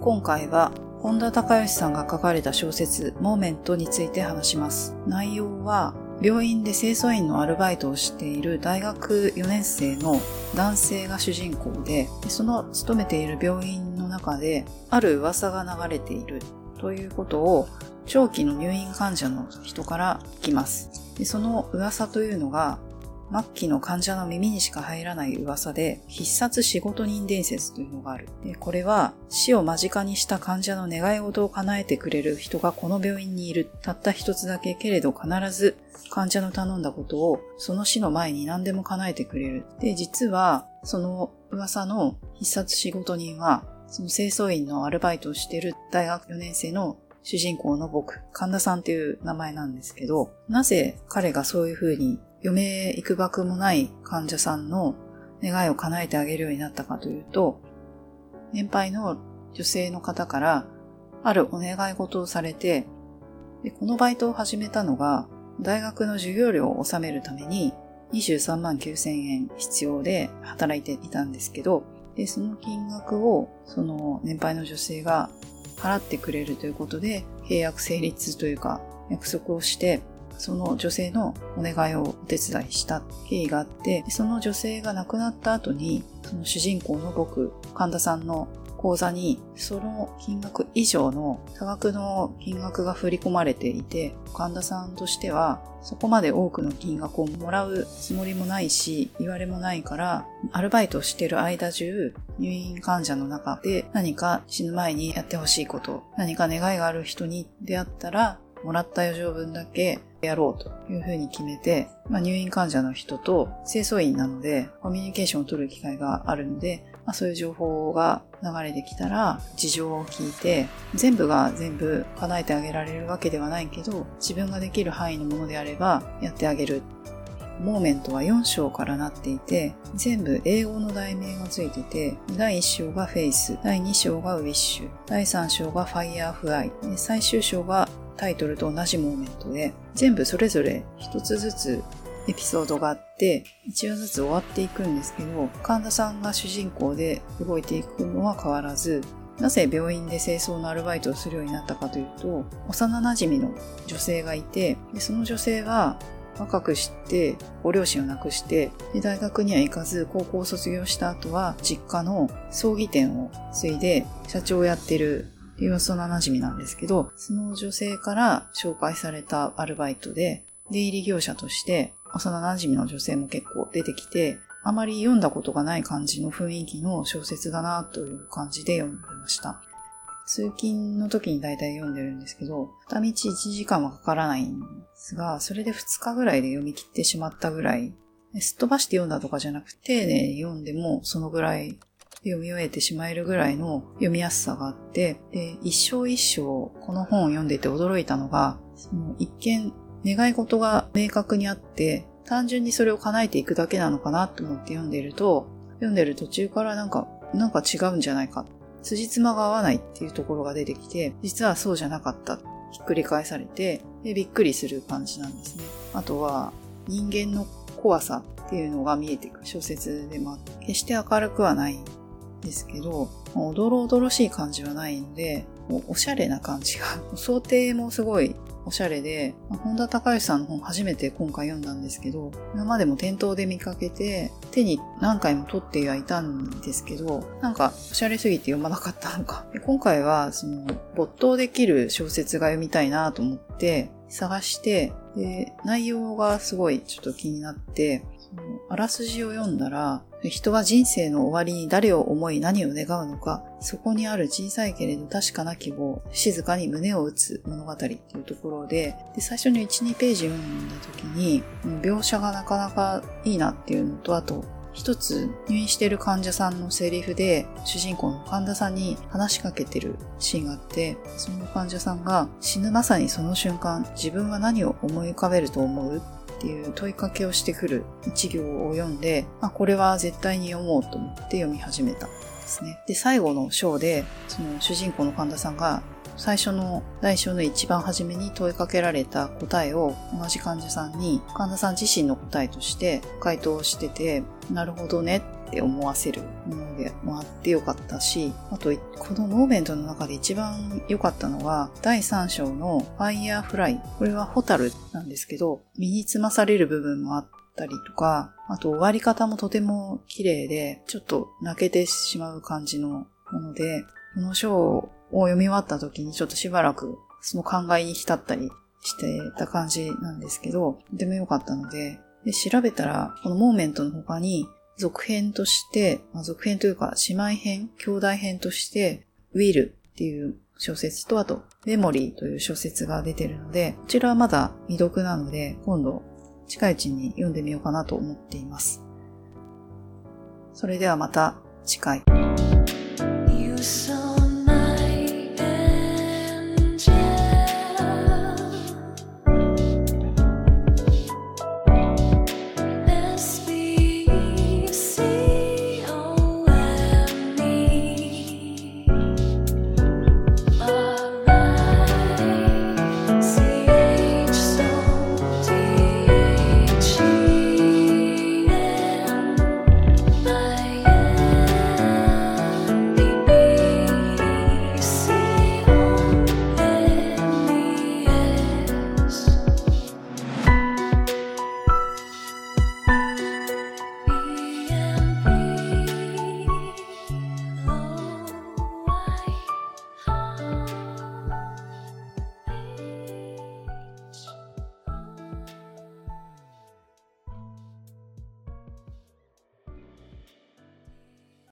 今回は本田隆義さんが書かれた小説モーメントについて話します。内容は病院で清掃員のアルバイトをしている大学4年生の男性が主人公で、その勤めている病院の中である噂が流れているということを長期の入院患者の人から聞きます。でその噂というのが末期の患者の耳にしか入らない噂で、必殺仕事人伝説というのがある。これは、死を間近にした患者の願い事を叶えてくれる人がこの病院にいる。たった一つだけけれど必ず患者の頼んだことをその死の前に何でも叶えてくれる。で、実は、その噂の必殺仕事人は、その清掃員のアルバイトをしている大学4年生の主人公の僕、神田さんっていう名前なんですけど、なぜ彼がそういう風に余命いくばくもない患者さんの願いを叶えてあげるようになったかというと、年配の女性の方からあるお願い事をされて、でこのバイトを始めたのが大学の授業料を納めるために23万9000円必要で働いていたんですけど、でその金額をその年配の女性が払ってくれるということで契約成立というか約束をしてその女性のお願いをお手伝いした経緯があって、その女性が亡くなった後に、その主人公の僕、神田さんの口座にその金額以上の多額の金額が振り込まれていて、神田さんとしてはそこまで多くの金額をもらうつもりもないし、言われもないから、アルバイトしてる間中、入院患者の中で何か死ぬ前にやってほしいこと、何か願いがある人に出会ったら、もらった余剰分だけやろうというふうに決めて、まあ、入院患者の人と清掃員なのでコミュニケーションを取る機会があるので、まあ、そういう情報が流れてきたら事情を聞いて全部が全部叶えてあげられるわけではないけど自分ができる範囲のものであればやってあげる。 MOMENT は4章からなっていて、全部英語の題名がついてて、第1章が FACE、第2章が WISH、第3章がファイヤーフライ、最終章がタイトルと同じモーメントで、全部それぞれ一つずつエピソードがあって、一話ずつ終わっていくんですけど、神田さんが主人公で動いていくのは変わらず、なぜ病院で清掃のアルバイトをするようになったかというと、幼馴染の女性がいて、でその女性は若くして、ご両親を亡くして、で大学には行かず、高校を卒業した後は、実家の葬儀店を継いで、社長をやってる幼馴染なんですけど、その女性から紹介されたアルバイトで、出入り業者として、幼馴染の女性も結構出てきて、あまり読んだことがない感じの雰囲気の小説だなという感じで読んでました。通勤の時に大体読んでるんですけど、片道1時間はかからないんですが、それで2日ぐらいで読み切ってしまったぐらい、すっ飛ばして読んだとかじゃなくて、丁寧に読んでもそのぐらい読み終えてしまえるぐらいの読みやすさがあって、で、一章一章この本を読んでいて驚いたのが、その一見願い事が明確にあって、単純にそれを叶えていくだけなのかなと思って読んでいると、読んでる途中からなんか、なんか違うんじゃないか。辻褄が合わないっていうところが出てきて、実はそうじゃなかった。ひっくり返されて、で、びっくりする感じなんですね。あとは、人間の怖さっていうのが見えてくる小説でも決して明るくはないですけど、おどろおどろしい感じはないので、おしゃれな感じが、想定もすごいおしゃれで、本田隆義さんの本初めて今回読んだんですけど、今までも店頭で見かけて、手に何回も取ってはいたんですけど、なんかおしゃれすぎて読まなかったのか。今回は、その、没頭できる小説が読みたいなと思って探して、で、内容がすごいちょっと気になって、あらすじを読んだら、人は人生の終わりに誰を思い何を願うのか、そこにある小さいけれど確かな希望、静かに胸を打つ物語っていうところで、で最初に1、2ページ読んだ時に、描写がなかなかいいなっていうのと、あと、一つ入院している患者さんのセリフで主人公の患者さんに話しかけてるシーンがあってその患者さんが死ぬまさにその瞬間自分は何を思い浮かべると思う？っていう問いかけをしてくる一行を読んで、まあ、これは絶対に読もうと思って読み始めたんですね。で、最後の章で、その主人公の神田さんが最初の第章の一番初めに問いかけられた答えを同じ患者さんに神田さん自身の答えとして回答してて、なるほどねって思わせるものでもあってよかったし、あと、このモーメントの中で一番良かったのは、第3章のファイヤーフライ。これはホタルなんですけど、身につまされる部分もあったりとか、あと終わり方もとても綺麗で、ちょっと泣けてしまう感じのもので、この章を読み終わった時にちょっとしばらくその考えに浸ったりしてた感じなんですけど、とても良かったので、で調べたら、このモーメントの他に、続編として、まあ、続編というか姉妹編、兄弟編として、ウィルっていう小説と、あと、メモリーという小説が出てるので、こちらはまだ未読なので、今度、近いうちに読んでみようかなと思っています。それではまた次回。